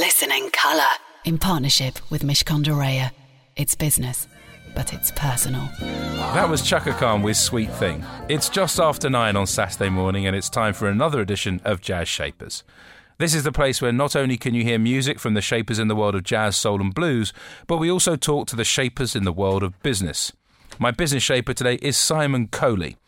Listen in colour in partnership with Mishcon de Reya. It's business, but it's personal. That was Chaka Khan with Sweet Thing. It's just after nine on Saturday morning, and it's time for another edition of Jazz Shapers. This is the place where not only can you hear music from the shapers in the world of jazz, soul, and blues, but we also talk to the shapers in the world of business. My business shaper today is Simon Coley.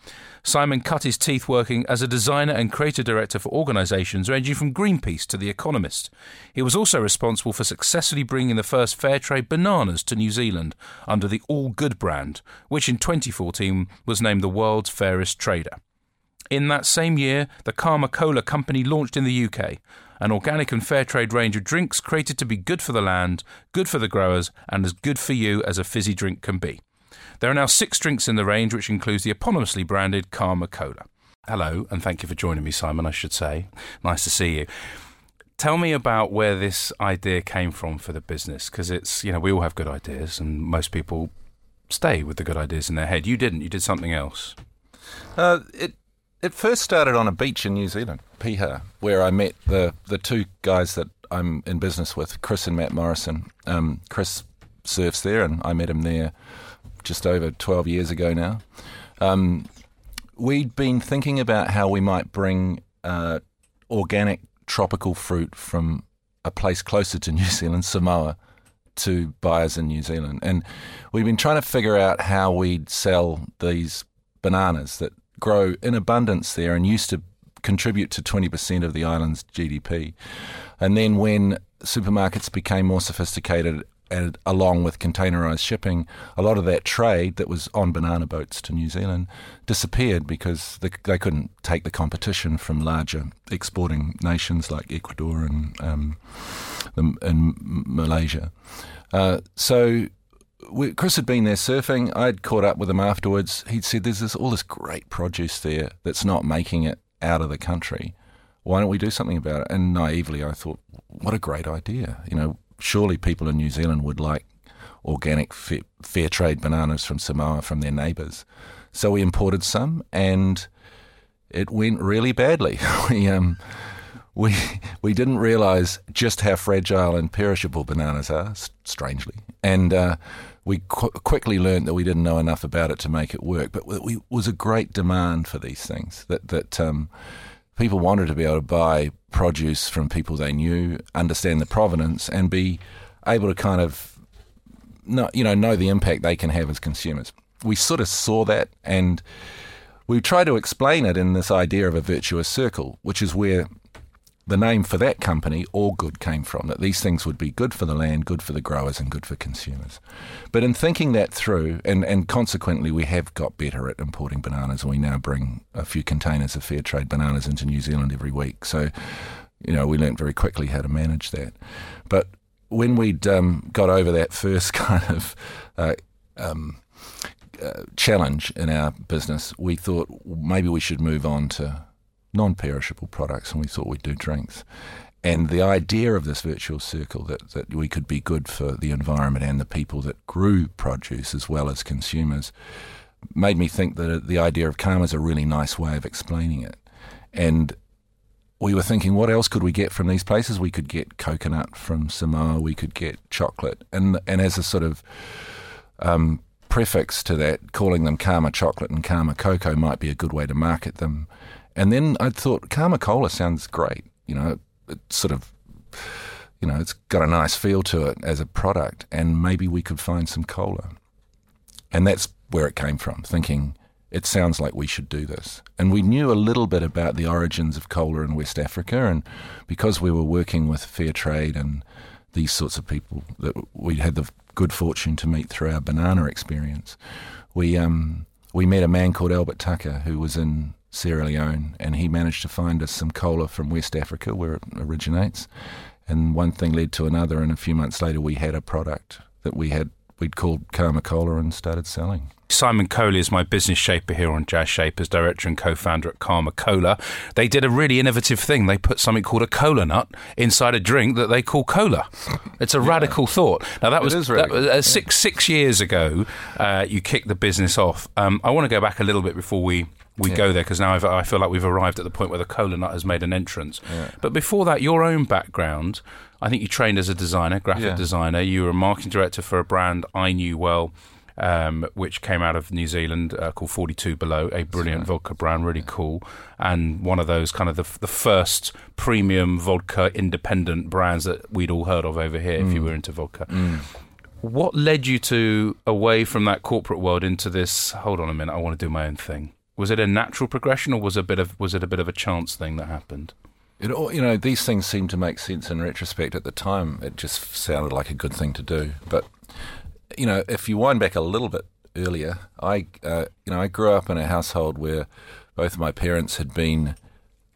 Simon cut his teeth working as a designer and creative director for organisations ranging from Greenpeace to The Economist. He was also responsible for successfully bringing the first fair trade bananas to New Zealand under the All Good brand, which in 2014 was named the world's fairest trader. In that same year, the Karma Cola company launched in the UK, an organic and fair trade range of drinks created to be good for the land, good for the growers, and as good for you as a fizzy drink can be. There are now six drinks in the range, which includes the eponymously branded Karma Cola. Hello, and thank you for joining me, Simon, I should say. Nice to see you. Tell me about where this idea came from for the business, because it's, you know, we all have good ideas, and most people stay with the good ideas in their head. You didn't, you did something else. Uh, it it first started on a beach in New Zealand, Piha, where I met the the two guys that I'm in business with, Chris and Matt Morrison. Um, Chris surfs there, and I met him there just over 12 years ago now. Um, we'd been thinking about how we might bring uh, organic tropical fruit from a place closer to New Zealand, Samoa, to buyers in New Zealand. And we've been trying to figure out how we'd sell these bananas that grow in abundance there and used to contribute to 20% of the island's GDP. And then when supermarkets became more sophisticated and along with containerized shipping, a lot of that trade that was on banana boats to New Zealand disappeared because they, they couldn't take the competition from larger exporting nations like Ecuador and, um, and Malaysia. Uh, so we, Chris had been there surfing. I'd caught up with him afterwards. He'd said, "There's this, all this great produce there that's not making it out of the country. Why don't we do something about it?" And naively, I thought, "What a great idea! You know, surely people in New Zealand would like organic fair, trade bananas from Samoa from their neighbours. So we imported some, and it went really badly. we um, we we didn't realise just how fragile and perishable bananas are, strangely, and uh, we qu- quickly learned that we didn't know enough about it to make it work. But we was a great demand for these things that that. Um, people wanted to be able to buy produce from people they knew, understand the provenance, and be able to kind of know, you know, know the impact they can have as consumers. We sort of saw that, and we tried to explain it in this idea of a virtuous circle, which is where the name for that company, All Good, came from. That these things would be good for the land, good for the growers, and good for consumers. But in thinking that through, and, and consequently, we have got better at importing bananas. We now bring a few containers of fair trade bananas into New Zealand every week. So, you know, we learnt very quickly how to manage that. But when we'd um, got over that first kind of uh, um, uh, challenge in our business, we thought maybe we should move on to non perishable products, and we thought we'd do drinks. And the idea of this virtual circle that, that we could be good for the environment and the people that grew produce as well as consumers made me think that the idea of karma is a really nice way of explaining it. And we were thinking, what else could we get from these places? We could get coconut from Samoa, we could get chocolate. And, and as a sort of um, prefix to that, calling them Karma chocolate and Karma cocoa might be a good way to market them. And then I thought Karma Cola sounds great. You know, it's sort of, you know, it's got a nice feel to it as a product, and maybe we could find some cola. And that's where it came from, thinking it sounds like we should do this. And we knew a little bit about the origins of cola in West Africa, and because we were working with fair trade and these sorts of people that we had the good fortune to meet through our banana experience, we um, we met a man called Albert Tucker who was in Sierra Leone, and he managed to find us some cola from West Africa, where it originates. and one thing led to another, and a few months later, we had a product that we had we'd called Karma Cola and started selling. Simon Coley is my business shaper here on Jazz Shapers, director and co-founder at Karma Cola. They did a really innovative thing. They put something called a cola nut inside a drink that they call cola. It's a yeah. radical thought. Now that was, that was uh, six six years ago. Uh, you kicked the business off. Um, I want to go back a little bit before we we yeah. go there because now I've, i feel like we've arrived at the point where the cola nut has made an entrance. Yeah. But before that, your own background, I think you trained as a designer, graphic yeah. designer. You were a marketing director for a brand I knew well. Um, which came out of New Zealand uh, called 42 Below, a brilliant right. vodka brand, really cool, and one of those kind of the, the first premium vodka independent brands that we'd all heard of over here mm. if you mm. were into vodka. Mm. What led you to away from that corporate world into this? Hold on a minute, I want to do my own thing. Was it a natural progression, or was a bit of was it a bit of a chance thing that happened? It all, you know, these things seem to make sense in retrospect. At the time, it just sounded like a good thing to do. But you know, if you wind back a little bit earlier, I uh, you know I grew up in a household where both my parents had been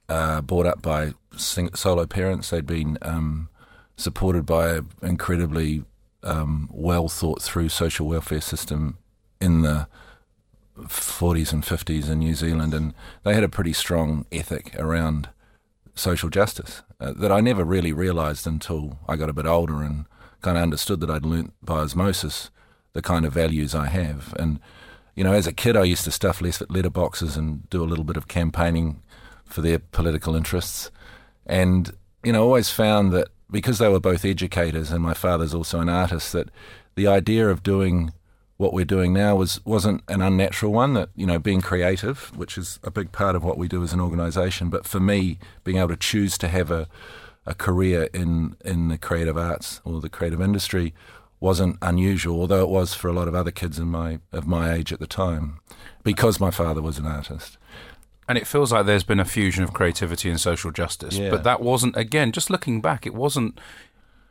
uh, brought up by sing- solo parents. They'd been um, supported by an incredibly um, well thought through social welfare system in the 40s and 50s in New Zealand, and they had a pretty strong ethic around social justice uh, that I never really realised until I got a bit older and kind of understood that I'd learnt by osmosis the kind of values I have. And, you know, as a kid, I used to stuff letter boxes and do a little bit of campaigning for their political interests. And, you know, always found that because they were both educators and my father's also an artist, that the idea of doing what we're doing now was wasn't an unnatural one. That you know, being creative, which is a big part of what we do as an organisation, but for me, being able to choose to have a a career in in the creative arts or the creative industry wasn't unusual, although it was for a lot of other kids in my of my age at the time, because my father was an artist. And it feels like there's been a fusion of creativity and social justice, yeah. but that wasn't again. Just looking back, it wasn't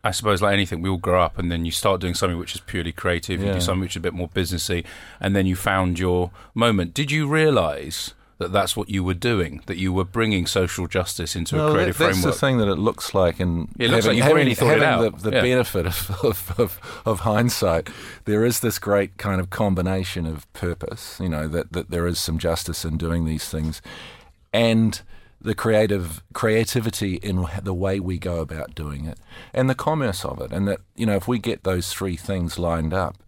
I suppose like anything, we all grow up and then you start doing something which is purely creative, yeah. you do something which is a bit more businessy, and then you found your moment. Did you realise that that's what you were doing, that you were bringing social justice into no, a creative that, that's framework? That's the thing that it looks like, and it looks having, like you've having, really thought it out. the, the yeah. benefit of, of, of, of, hindsight, there is this great kind of combination of purpose, you know, that, that there is some justice in doing these things, and the creative creativity in the way we go about doing it and the commerce of it. And that you know if we get those three things lined up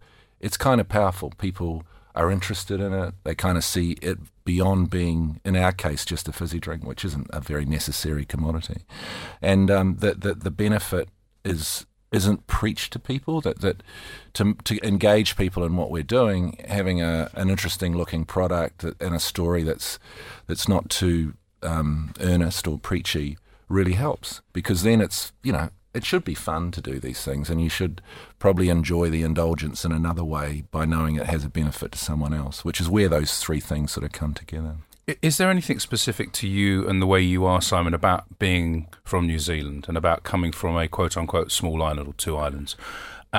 it's kind of powerful. People are interested in it. They kind of see it beyond being in our case just a fizzy drink which isn't a very necessary commodity. And um, that the, the benefit is isn't preached to people that that to to engage people in what we're doing having a an interesting looking product and a story that's that's not too um, earnest or preachy really helps because then it's, you know, it should be fun to do these things and you should probably enjoy the indulgence in another way by knowing it has a benefit to someone else, which is where those three things sort of come together. Is there anything specific to you and the way you are, Simon, about being from New Zealand and about coming from a quote unquote small island or two islands?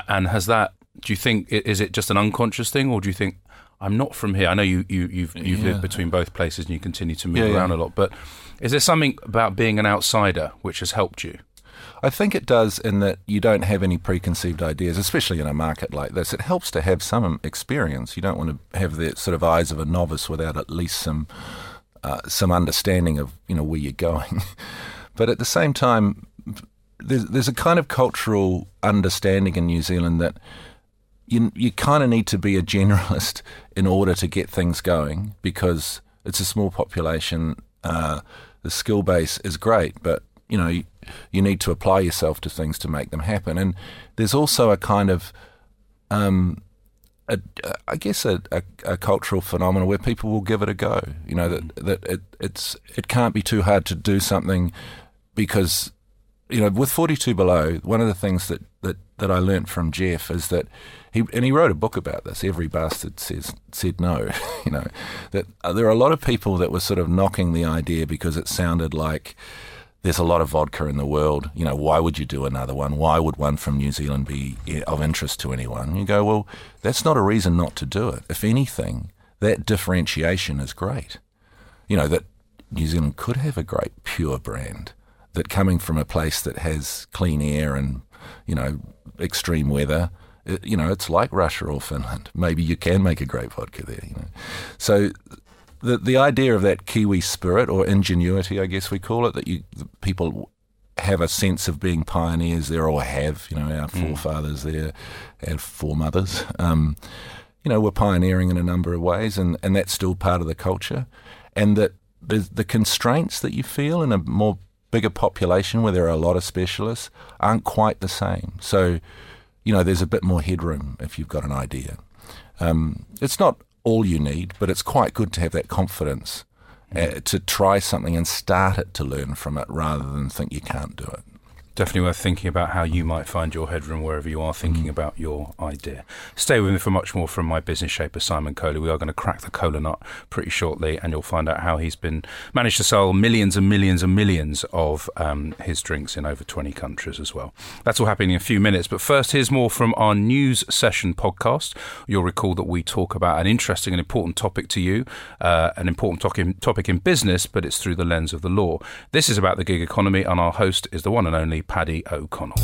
And has that, do you think, is it just an unconscious thing or do you think I'm not from here. I know you, you you've you've yeah. lived between both places and you continue to move yeah, around yeah. a lot. But is there something about being an outsider which has helped you? I think it does in that you don't have any preconceived ideas, especially in a market like this. It helps to have some experience. You don't want to have the sort of eyes of a novice without at least some uh, some understanding of you know where you're going. but at the same time, there's there's a kind of cultural understanding in New Zealand that you you kind of need to be a generalist in order to get things going because it's a small population. Uh, the skill base is great, but you know you, you, need to apply yourself to things to make them happen. And there's also a kind of um, a, I guess a, a, a, cultural phenomenon where people will give it a go. You know that that it, it's it can't be too hard to do something because you know with 42 below one of the things that that, I learnt from Geoff is that he and he wrote a book about this. Every bastard says said no. you know that uh, there are a lot of people that were sort of knocking the idea because it sounded like there's a lot of vodka in the world. You know, why would you do another one? Why would one from New Zealand be eh, of interest to anyone? You go, well, that's not a reason not to do it. If anything, that differentiation is great. You know that New Zealand could have a great pure brand that coming from a place that has clean air and you know extreme weather, it, you know it's like Russia or Finland. Maybe you can make a great vodka there. You know, so the the idea of that Kiwi spirit or ingenuity, I guess we call it, that you people have a sense of being pioneers there or have, you know, our mm. forefathers there, our foremothers. Um, you know, we're pioneering in a number of ways, and, and that's still part of the culture. And that the, the constraints that you feel in a more bigger population where there are a lot of specialists aren't quite the same. So, you know, there's a bit more headroom if you've got an idea. Um, it's not all you need, but it's quite good to have that confidence uh, to try something and start it to learn from it rather than think you can't do it definitely worth thinking about how you might find your headroom wherever you are thinking mm. about your idea. Stay with me for much more from my business shaper, Simon Coley. We are going to crack the cola nut pretty shortly, and you'll find out how he's been managed to sell millions and millions and millions of um, his drinks in over 20 countries as well. That's all happening in a few minutes, but first, here's more from our news session podcast. You'll recall that we talk about an interesting and important topic to you, uh, an important topic topic in business, but it's through the lens of the law. This is about the gig economy, and our host is the one and only Paddy O'Connell.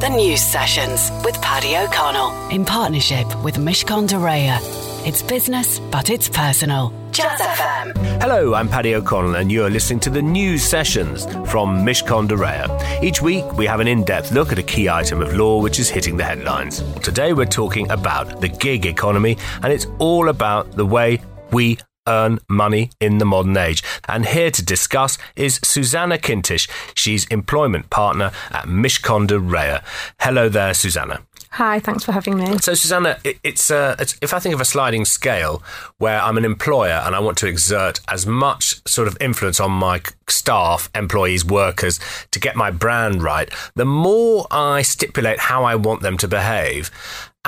The News Sessions with Paddy O'Connell in partnership with Mishcon de Reya. It's business, but it's personal. Jazz FM. Hello, I'm Paddy O'Connell, and you're listening to the News Sessions from Mishcon de Reya. Each week, we have an in depth look at a key item of law which is hitting the headlines. Today, we're talking about the gig economy, and it's all about the way we earn money in the modern age. And here to discuss is Susanna Kintish. She's employment partner at Mishcon de Reya. Hello there, Susanna. Hi, thanks for having me. So, Susanna, it, it's, uh, it's, if I think of a sliding scale where I'm an employer and I want to exert as much sort of influence on my staff, employees, workers to get my brand right, the more I stipulate how I want them to behave,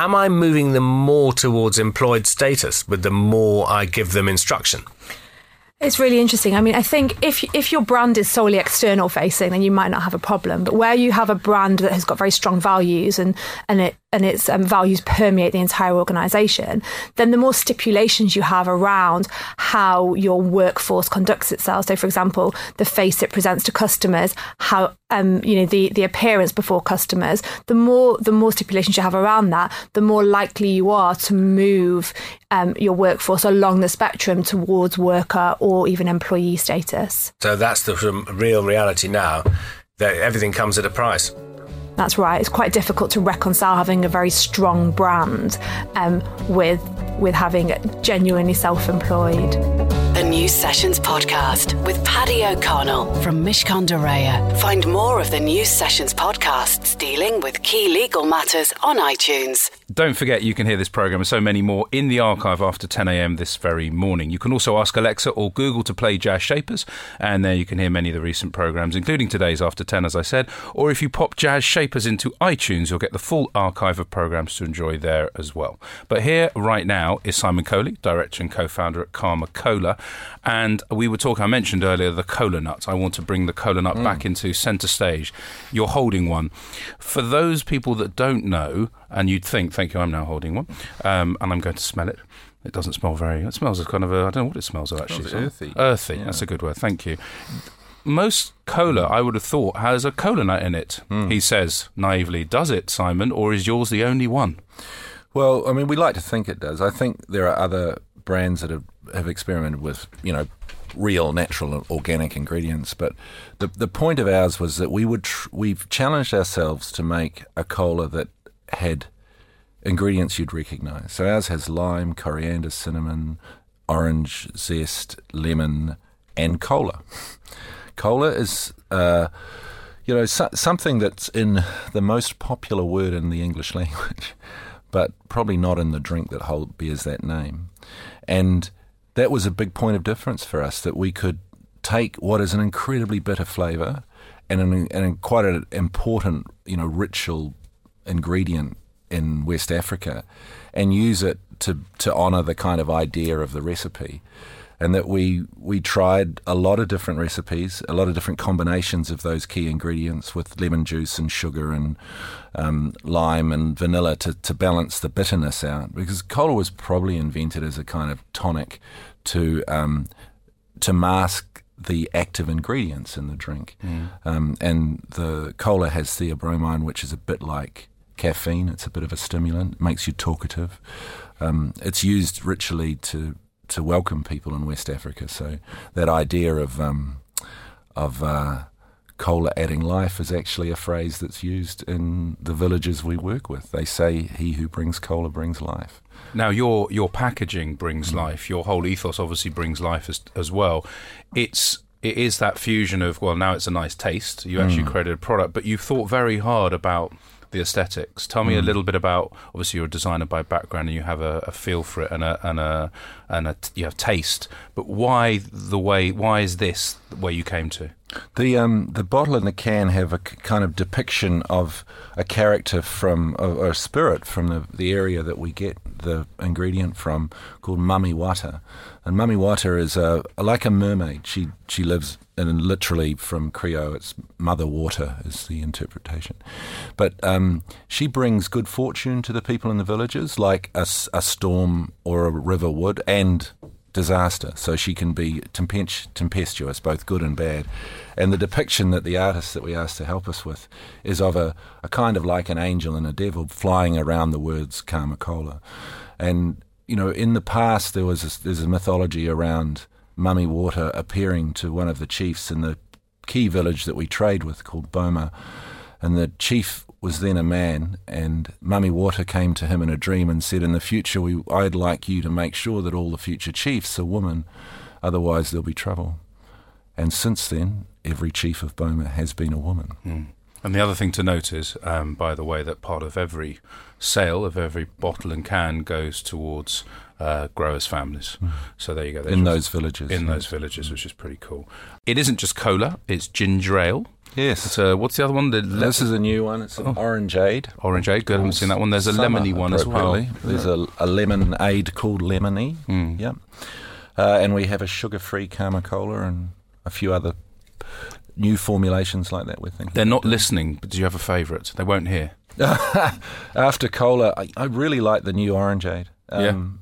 am I moving them more towards employed status with the more I give them instruction? It's really interesting. I mean, I think if if your brand is solely external facing, then you might not have a problem. But where you have a brand that has got very strong values and and it and its um, values permeate the entire organization, then the more stipulations you have around how your workforce conducts itself. So, for example, the face it presents to customers, how um, you know the the appearance before customers. The more the more stipulations you have around that, the more likely you are to move um, your workforce along the spectrum towards worker or even employee status. So that's the real reality now. That everything comes at a price. That's right. It's quite difficult to reconcile having a very strong brand um, with with having genuinely self-employed. The News Sessions podcast with Paddy O'Connell from Mishcon de Reya. Find more of the News Sessions podcasts dealing with key legal matters on iTunes. Don't forget you can hear this program and so many more in the archive after 10 a.m. this very morning. You can also ask Alexa or Google to play Jazz Shapers, and there you can hear many of the recent programs, including today's after 10, as I said. Or if you pop Jazz Shapers into iTunes, you'll get the full archive of programs to enjoy there as well. But here, right now, is Simon Coley, director and co founder at Karma Cola. And we were talking, I mentioned earlier, the cola nut. I want to bring the cola nut mm. back into centre stage. You're holding one. For those people that don't know, and you'd think, thank you, I'm now holding one, um, and I'm going to smell it. It doesn't smell very. It smells as kind of a. I don't know what it smells of actually. earthy. Earthy. Yeah. That's a good word. Thank you. Most cola, I would have thought, has a cola nut in it. Mm. He says naively. Does it, Simon, or is yours the only one? Well, I mean, we like to think it does. I think there are other brands that have, have experimented with, you know, real, natural, organic ingredients. But the the point of ours was that we would tr- we've challenged ourselves to make a cola that had ingredients you'd recognise. So ours has lime, coriander, cinnamon, orange zest, lemon, and cola. Cola is. Uh, you know, so, something that's in the most popular word in the English language but probably not in the drink that hold, bears that name. And that was a big point of difference for us that we could take what is an incredibly bitter flavour and an, and quite an important, you know, ritual ingredient in West Africa and use it to, to honour the kind of idea of the recipe and that we we tried a lot of different recipes, a lot of different combinations of those key ingredients with lemon juice and sugar and um, lime and vanilla to, to balance the bitterness out. Because cola was probably invented as a kind of tonic to um, to mask the active ingredients in the drink. Um, and the cola has theobromine, which is a bit like caffeine. It's a bit of a stimulant, makes you talkative. Um, it's used ritually to to welcome people in West Africa. So that idea of um, of uh, cola adding life is actually a phrase that's used in the villages we work with. They say, "He who brings cola brings life." Now, your your packaging brings life. Your whole ethos obviously brings life as as well. It's it is that fusion of well, now it's a nice taste. You actually created a product, but you've thought very hard about the aesthetics. Tell me a little bit about. Obviously, you're a designer by background, and you have a, a feel for it and a and a and a you have taste. But why the way? Why is this where you came to? The um, the bottle and the can have a kind of depiction of a character from or, a spirit from the, the area that we get the ingredient from, called Mummy Wata. And Mummy Wata is a, like a mermaid. She she lives in literally from Creole, it's mother water is the interpretation. But um, she brings good fortune to the people in the villages, like a storm or a river would, and disaster. So she can be tempest- tempestuous, both good and bad. And the depiction that the artist that we asked to help us with is of a, a kind of like an angel and a devil flying around the words Karma Cola. And, you know, in the past there was a, there's a mythology around Mummy Water appearing to one of the chiefs in the key village that we trade with called Boma. And the chief was then a man, and Mummy Water came to him in a dream and said, In the future, we, I'd like you to make sure that all the future chiefs are women, otherwise, there'll be trouble. And since then, every chief of Boma has been a woman. And the other thing to note is, um, by the way, that part of every sale of every bottle and can goes towards uh, growers' families. So there you go. There's In those villages. in those villages, which is pretty cool. It isn't just cola; it's ginger ale. Yes. Uh, what's the other one? The le- this is a new one. It's an orangeade. orange ale. Good, I haven't seen that one. There's a Summer, lemony one as well. There's a, a lemonade called Lemmy. Hmm. Yep. Uh, and we have a sugar-free Karma Cola and a few other new formulations like that. We're thinking. They're not listening, but do you have a favourite? They won't hear. After cola, I, I really like the new orangeade. Um,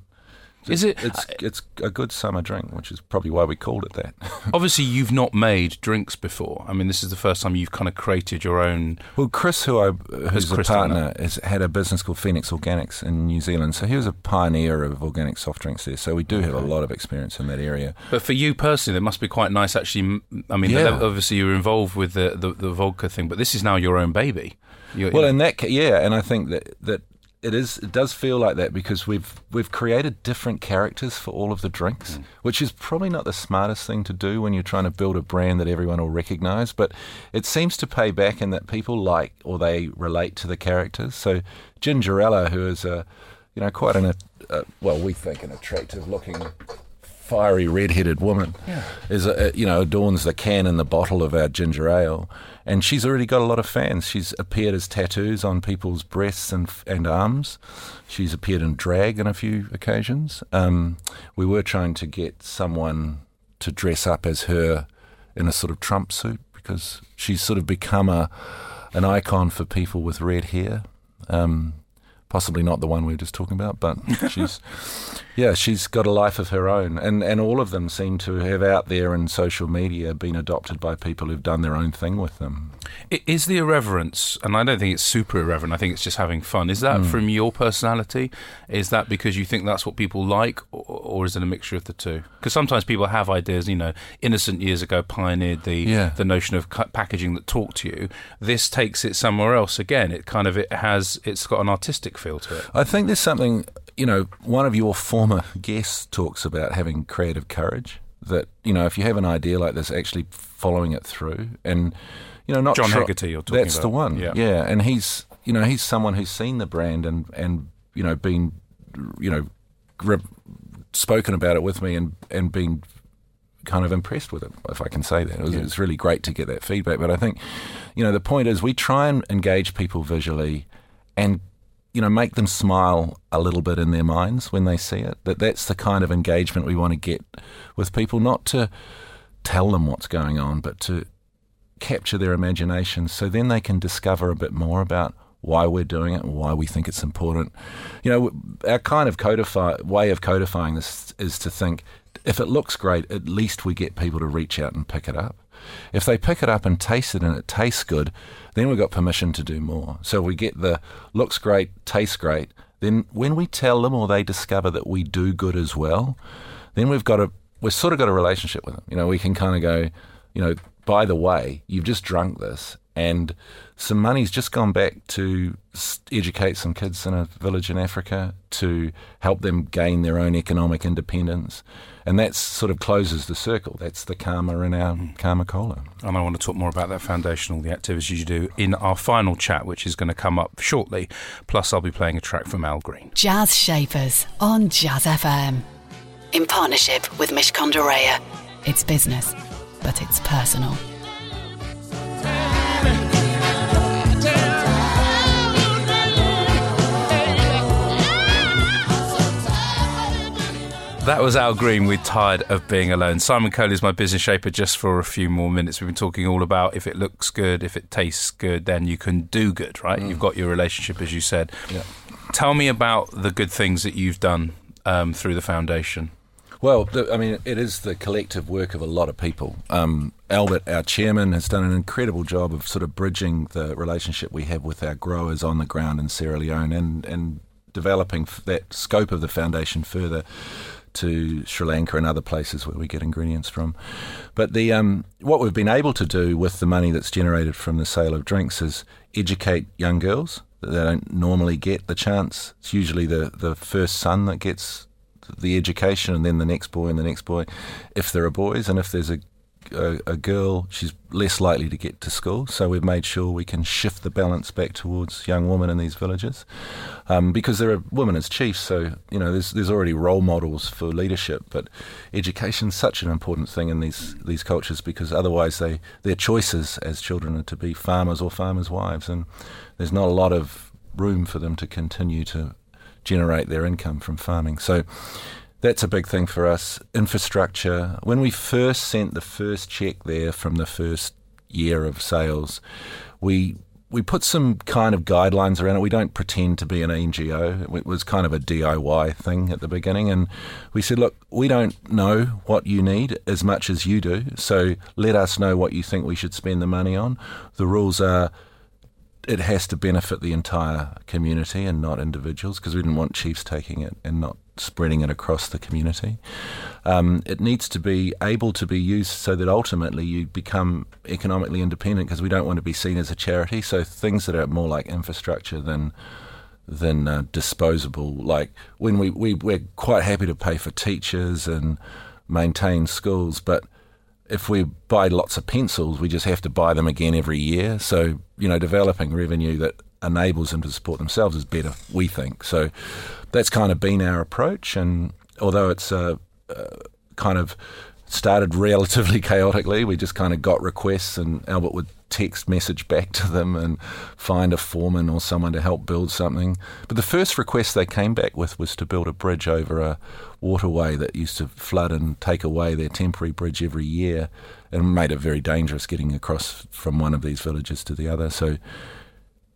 Is it? It's it's a good summer drink, which is probably why we called it that. Obviously, you've not made drinks before. I mean, this is the first time you've kind of created your own. well, Chris, who I who's a Chris partner, has had a business called Phoenix Organics in New Zealand. So he was a pioneer of organic soft drinks there. So we do have a lot of experience in that area. But for you personally, it must be quite nice. Actually, I mean, Yeah. obviously you're involved with the, the the vodka thing, but this is now your own baby. You're, Well, in that yeah, and I think that that it is it does feel like that because we've we've created different characters for all of the drinks, which is probably not the smartest thing to do when you're trying to build a brand that everyone will recognize, but it seems to pay back in that people like or they relate to the characters. So Gingerella, who is a you know quite an uh, well we think an attractive looking fiery red-headed woman is a, you know adorns the can and the bottle of our ginger ale. And she's already got a lot of fans. She's appeared as tattoos on people's breasts and and arms. She's appeared in drag on a few occasions. Um, we were trying to get someone to dress up as her in a sort of Trump suit because she's sort of become a an icon for people with red hair. Um, possibly not the one we were just talking about, but she's yeah, she's got a life of her own, and and all of them seem to have out there in social media been adopted by people who've done their own thing with them. Is the irreverence, and I don't think it's super irreverent, I think it's just having fun. Is that hmm. from your personality? Is that because you think that's what people like, or, or is it a mixture of the two? Because sometimes people have ideas, you know, Innocent years ago pioneered the, Yeah. the notion of packaging that talked to you. This takes it somewhere else again. It kind of, it has, it's got an artistic feel to it. I think there's something you know. One of your former guests talks about having creative courage. That you know, if you have an idea like this, actually following it through, and you know, not John try- Hegarty you're talking That's the one. Yeah. yeah, and he's you know he's someone who's seen the brand and and you know been you know re- spoken about it with me and and been kind of impressed with it, if I can say that. It was, it's really great to get that feedback. But I think, you know, the point is we try and engage people visually and, you know, make them smile a little bit in their minds when they see it. That that's the kind of engagement we want to get with people, not to tell them what's going on, but to capture their imagination so then they can discover a bit more about why we're doing it and why we think it's important. You know, our kind of codify way of codifying this is to think if it looks great, at least we get people to reach out and pick it up. If they pick it up and taste it and it tastes good, then we've got permission to do more. So we get the looks great, tastes great. Then when we tell them or they discover that we do good as well, then we've got a we've sort of got a relationship with them. You know, we can kind of go, you know, by the way, you've just drunk this and some money's just gone back to educate some kids in a village in Africa to help them gain their own economic independence. And that sort of closes the circle. That's the karma in our hmm. karma cola. And I want to talk more about that foundation, all the activities you do in our final chat, which is going to come up shortly. Plus, I'll be playing a track from Al Green. Jazz Shapers on Jazz FM. In partnership with Mishcon de It's business, but it's personal. That was Al Green with Tired of Being Alone. Simon Coley is my business shaper just for a few more minutes. We've been talking all about if it looks good, if it tastes good, then you can do good, right? Mm. You've got your relationship, as you said. Yeah. Tell me about the good things that you've done um, through the foundation. Well, I mean, it is the collective work of a lot of people. Um, Albert, our chairman, has done an incredible job of sort of bridging the relationship we have with our growers on the ground in Sierra Leone and, and developing that scope of the foundation further to Sri Lanka and other places where we get ingredients from. But the um, what we've been able to do with the money that's generated from the sale of drinks is educate young girls that they don't normally get the chance. It's usually the, the first son that gets the education and then the next boy and the next boy if there are boys and if there's a a, a, girl, she's less likely to get to school. So we've made sure we can shift the balance back towards young women in these villages, um, because there are women as chiefs. So you know, there's there's already role models for leadership, but education's such an important thing in these these cultures because otherwise they their choices as children are to be farmers or farmers' wives, and there's not a lot of room for them to continue to generate their income from farming. So that's a big thing for us. Infrastructure. When we first sent the first check there from the first year of sales, we we put some kind of guidelines around it. We don't pretend to be an NGO. It was kind of a DIY thing at the beginning. And we said, look, we don't know what you need as much as you do. So let us know what you think we should spend the money on. The rules are it has to benefit the entire community and not individuals because we didn't want chiefs taking it and not spreading it across the community. Um, it needs to be able to be used so that ultimately you become economically independent because we don't want to be seen as a charity. So things that are more like infrastructure than than uh, disposable. Like when we, we we're quite happy to pay for teachers and maintain schools, but if we buy lots of pencils, we just have to buy them again every year. So, you know, developing revenue that enables them to support themselves is better, we think. So that's kind of been our approach. And although it's uh, uh, kind of started relatively chaotically, we just kind of got requests, and Albert would text message back to them and find a foreman or someone to help build something. But the first request they came back with was to build a bridge over a waterway that used to flood and take away their temporary bridge every year and made it very dangerous getting across from one of these villages to the other. So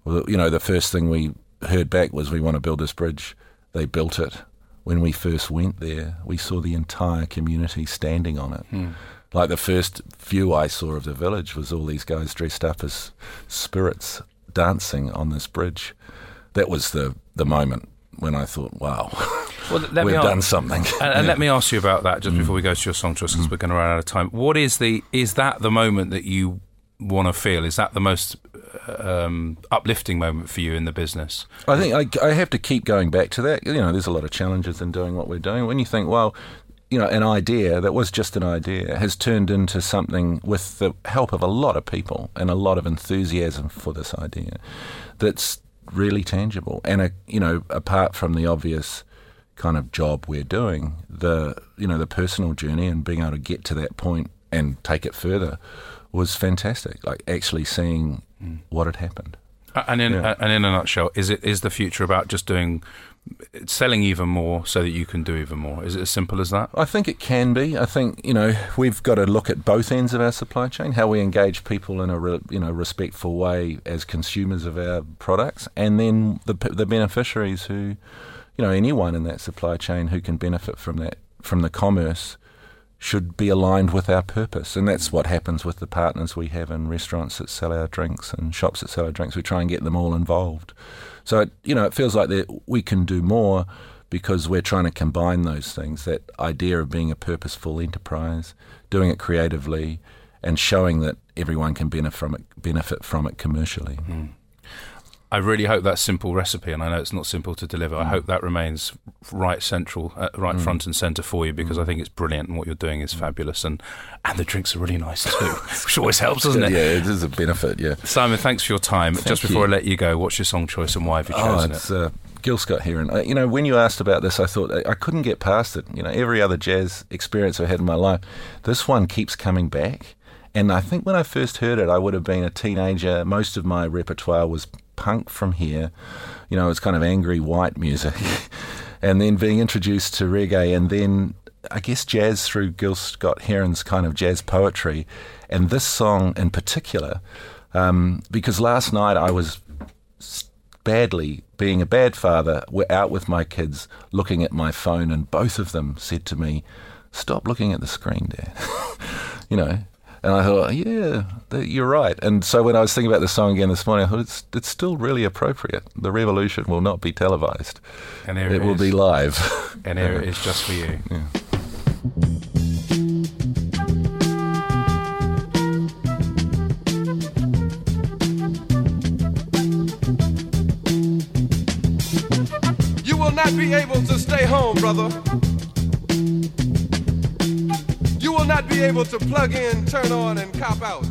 well, you know, the first thing we heard back was we want to build this bridge. They built it. When we first went there, we saw the entire community standing on it. Mm. Like the first view I saw of the village was all these guys dressed up as spirits dancing on this bridge. That was the, the moment when I thought, wow, well, we've done something. And, and yeah. let me ask you about that just mm. before we go to your song choice because mm. we're going to run out of time. What is the is that the moment that you want to feel? Is that the most um, uplifting moment for you in the business? I think I, I have to keep going back to that. You know, there's a lot of challenges in doing what we're doing. When you think, well, you know, an idea that was just an idea has turned into something with the help of a lot of people and a lot of enthusiasm for this idea that's really tangible. And, a, you know, apart from the obvious kind of job we're doing, the, you know, the personal journey and being able to get to that point and take it further was fantastic. Like actually seeing mm. what had happened. And in yeah. and in a nutshell, is it is the future about just doing selling even more so that you can do even more? Is it as simple as that? I think it can be. I think you know we've got to look at both ends of our supply chain, how we engage people in a re, you know respectful way as consumers of our products, and then the the beneficiaries who, you know, anyone in that supply chain who can benefit from that from the commerce should be aligned with our purpose. And that's what happens with the partners we have in restaurants that sell our drinks and shops that sell our drinks. We try and get them all involved. So, it, you know, it feels like that we can do more because we're trying to combine those things that idea of being a purposeful enterprise, doing it creatively, and showing that everyone can benefit from it, benefit from it commercially. Mm. I really hope that simple recipe, and I know it's not simple to deliver. I mm. hope that remains right central, uh, right mm. front and centre for you because mm. I think it's brilliant, and what you're doing is mm. fabulous, and and the drinks are really nice too, which always helps, doesn't it? Yeah, it is a benefit. Yeah, Simon, thanks for your time. Thank Just before you. I let you go, what's your song choice and why have you oh, chosen oh, it's, it? Uh, Gil Scott Heron. Uh, you know, when you asked about this, I thought I, I couldn't get past it. You know, every other jazz experience I had in my life, this one keeps coming back. And I think when I first heard it, I would have been a teenager. Most of my repertoire was punk from here. You know, it's kind of angry white music. and then being introduced to reggae and then I guess jazz through Gil Scott Heron's kind of jazz poetry. And this song in particular, um, because last night I was badly being a bad father, we're out with my kids looking at my phone, and both of them said to me, Stop looking at the screen, Dad. you know, and I thought, yeah, you're right. And so when I was thinking about the song again this morning, I thought it's it's still really appropriate. The revolution will not be televised. And it, it will be live. And here it is just for you. Yeah. You will not be able to stay home, brother able to plug in, turn on, and cop out.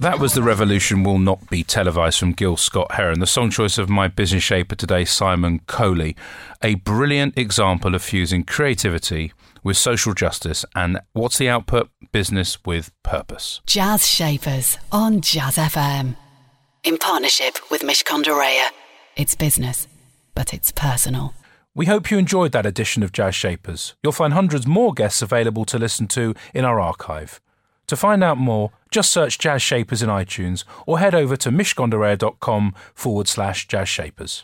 That was The Revolution Will Not Be Televised from Gil Scott Heron, the song choice of my business shaper today, Simon Coley. A brilliant example of fusing creativity with social justice and what's the output? Business with purpose. Jazz Shapers on Jazz FM. In partnership with Mishcon de Reya. It's business, but it's personal. We hope you enjoyed that edition of Jazz Shapers. You'll find hundreds more guests available to listen to in our archive. To find out more, just search Jazz Shapers in iTunes or head over to mishcondereya.com forward slash jazz shapers.